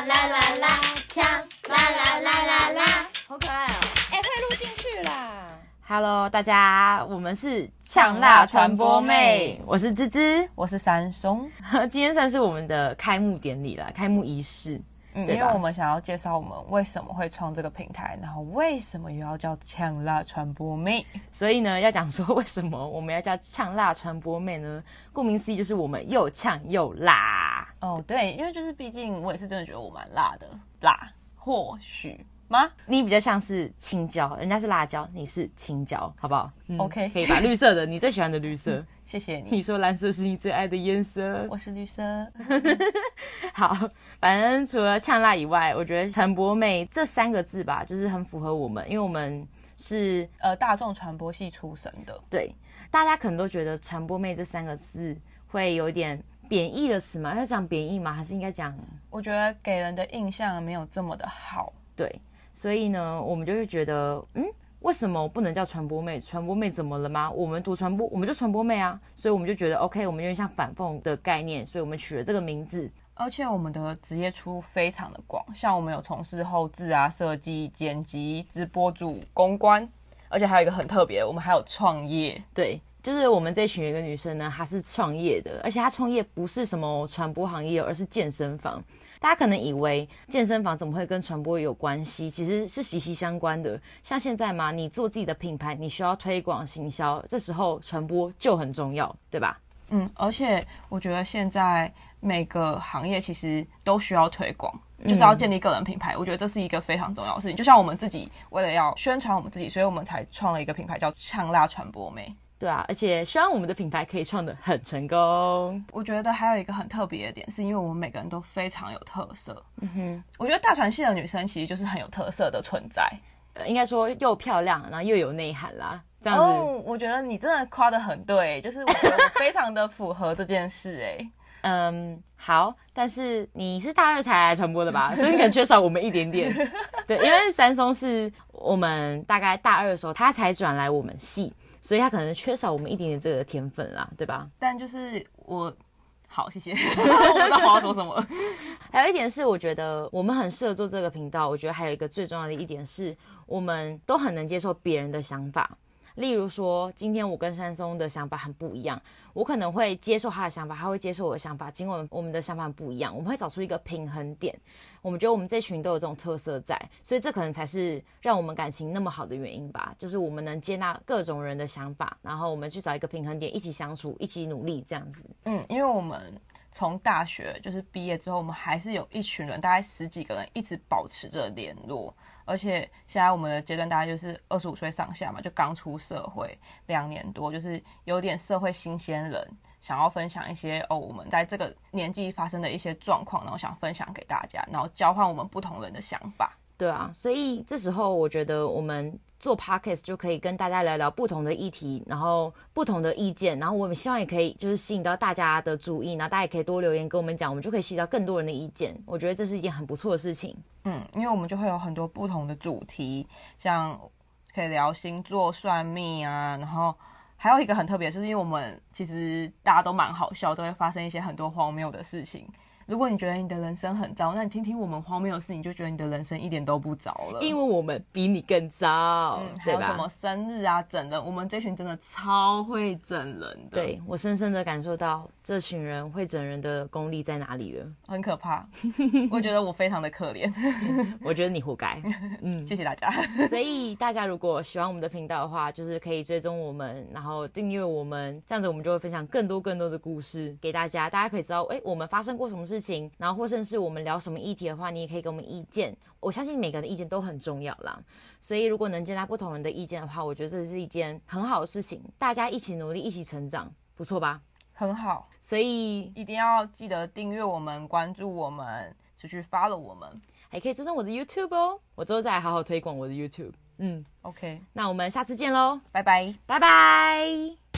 啦啦啦啦，呛啦啦啦啦啦，好可爱哦！哎、欸，会录进去啦。Hello，大家，我们是呛辣传播妹，我是滋滋，我是三松。今天算是我们的开幕典礼了，开幕仪式。嗯，因为我们想要介绍我们为什么会创这个平台，然后为什么又要叫呛辣传播妹，所以呢，要讲说为什么我们要叫呛辣传播妹呢？顾名思义，就是我们又呛又辣。哦，对，因为就是毕竟我也是真的觉得我蛮辣的，辣或许吗？你比较像是青椒，人家是辣椒，你是青椒，好不好？嗯，OK，可以吧？绿色的，你最喜欢的绿色。谢谢你。你说蓝色是你最爱的颜色，我是绿色。好，反正除了呛辣以外，我觉得传播妹这三个字吧，就是很符合我们，因为我们是呃大众传播系出身的。对，大家可能都觉得传播妹这三个字会有点贬义的词嘛？要讲贬义吗？还是应该讲？我觉得给人的印象没有这么的好。对，所以呢，我们就会觉得，嗯。为什么不能叫传播妹？传播妹怎么了吗？我们读传播，我们就传播妹啊，所以我们就觉得 OK，我们有点像反讽的概念，所以我们取了这个名字。而且我们的职业出非常的广，像我们有从事后置啊、设计、剪辑、直播主、公关，而且还有一个很特别，我们还有创业。对，就是我们这群一个女生呢，她是创业的，而且她创业不是什么传播行业，而是健身房。大家可能以为健身房怎么会跟传播有关系？其实是息息相关的。像现在嘛，你做自己的品牌，你需要推广行销，这时候传播就很重要，对吧？嗯，而且我觉得现在每个行业其实都需要推广，就是要建立个人品牌。我觉得这是一个非常重要的事情。就像我们自己为了要宣传我们自己，所以我们才创了一个品牌叫呛辣传播妹。对啊，而且希望我们的品牌可以创得很成功。我觉得还有一个很特别的点，是因为我们每个人都非常有特色。嗯哼，我觉得大传系的女生其实就是很有特色的存在。呃，应该说又漂亮，然后又有内涵啦。这样子，哦，我觉得你真的夸得很对，就是我觉得非常的符合这件事。哎，嗯，好，但是你是大二才来传播的吧？所以你可能缺少我们一点点。对，因为三松是我们大概大二的时候，他才转来我们系。所以他可能缺少我们一点点这个天分啦，对吧？但就是我，好，谢谢。我不知道我要说什么。还有一点是，我觉得我们很适合做这个频道。我觉得还有一个最重要的一点是，我们都很能接受别人的想法。例如说，今天我跟山松的想法很不一样，我可能会接受他的想法，他会接受我的想法。尽管我们的想法不一样，我们会找出一个平衡点。我们觉得我们这群都有这种特色在，所以这可能才是让我们感情那么好的原因吧。就是我们能接纳各种人的想法，然后我们去找一个平衡点，一起相处，一起努力这样子。嗯，因为我们从大学就是毕业之后，我们还是有一群人，大概十几个人一直保持着联络。而且现在我们的阶段大概就是二十五岁上下嘛，就刚出社会两年多，就是有点社会新鲜人，想要分享一些哦，我们在这个年纪发生的一些状况，然后想分享给大家，然后交换我们不同人的想法。对啊，所以这时候我觉得我们做 podcast 就可以跟大家聊聊不同的议题，然后不同的意见，然后我们希望也可以就是吸引到大家的注意，然后大家也可以多留言跟我们讲，我们就可以吸引到更多人的意见。我觉得这是一件很不错的事情。嗯，因为我们就会有很多不同的主题，像可以聊星座、算命啊，然后还有一个很特别，是因为我们其实大家都蛮好笑，都会发生一些很多荒谬的事情。如果你觉得你的人生很糟，那你听听我们荒谬的事，你就觉得你的人生一点都不糟了。因为我们比你更糟，嗯，还有什么生日啊、整人，我们这群真的超会整人的。对，我深深的感受到这群人会整人的功力在哪里了，很可怕。我觉得我非常的可怜，我觉得你活该。嗯，谢谢大家。所以大家如果喜欢我们的频道的话，就是可以追踪我们，然后订阅我们，这样子我们就会分享更多更多的故事给大家。大家可以知道，哎，我们发生过什么事。然后或者是我们聊什么议题的话，你也可以给我们意见。我相信每个人的意见都很重要啦，所以如果能接纳不同人的意见的话，我觉得这是一件很好的事情。大家一起努力，一起成长，不错吧？很好，所以一定要记得订阅我们、关注我们、持续 follow 我们，还可以追踪我的 YouTube 哦。我之后再来好好推广我的 YouTube。嗯，OK，那我们下次见喽，拜拜，拜拜。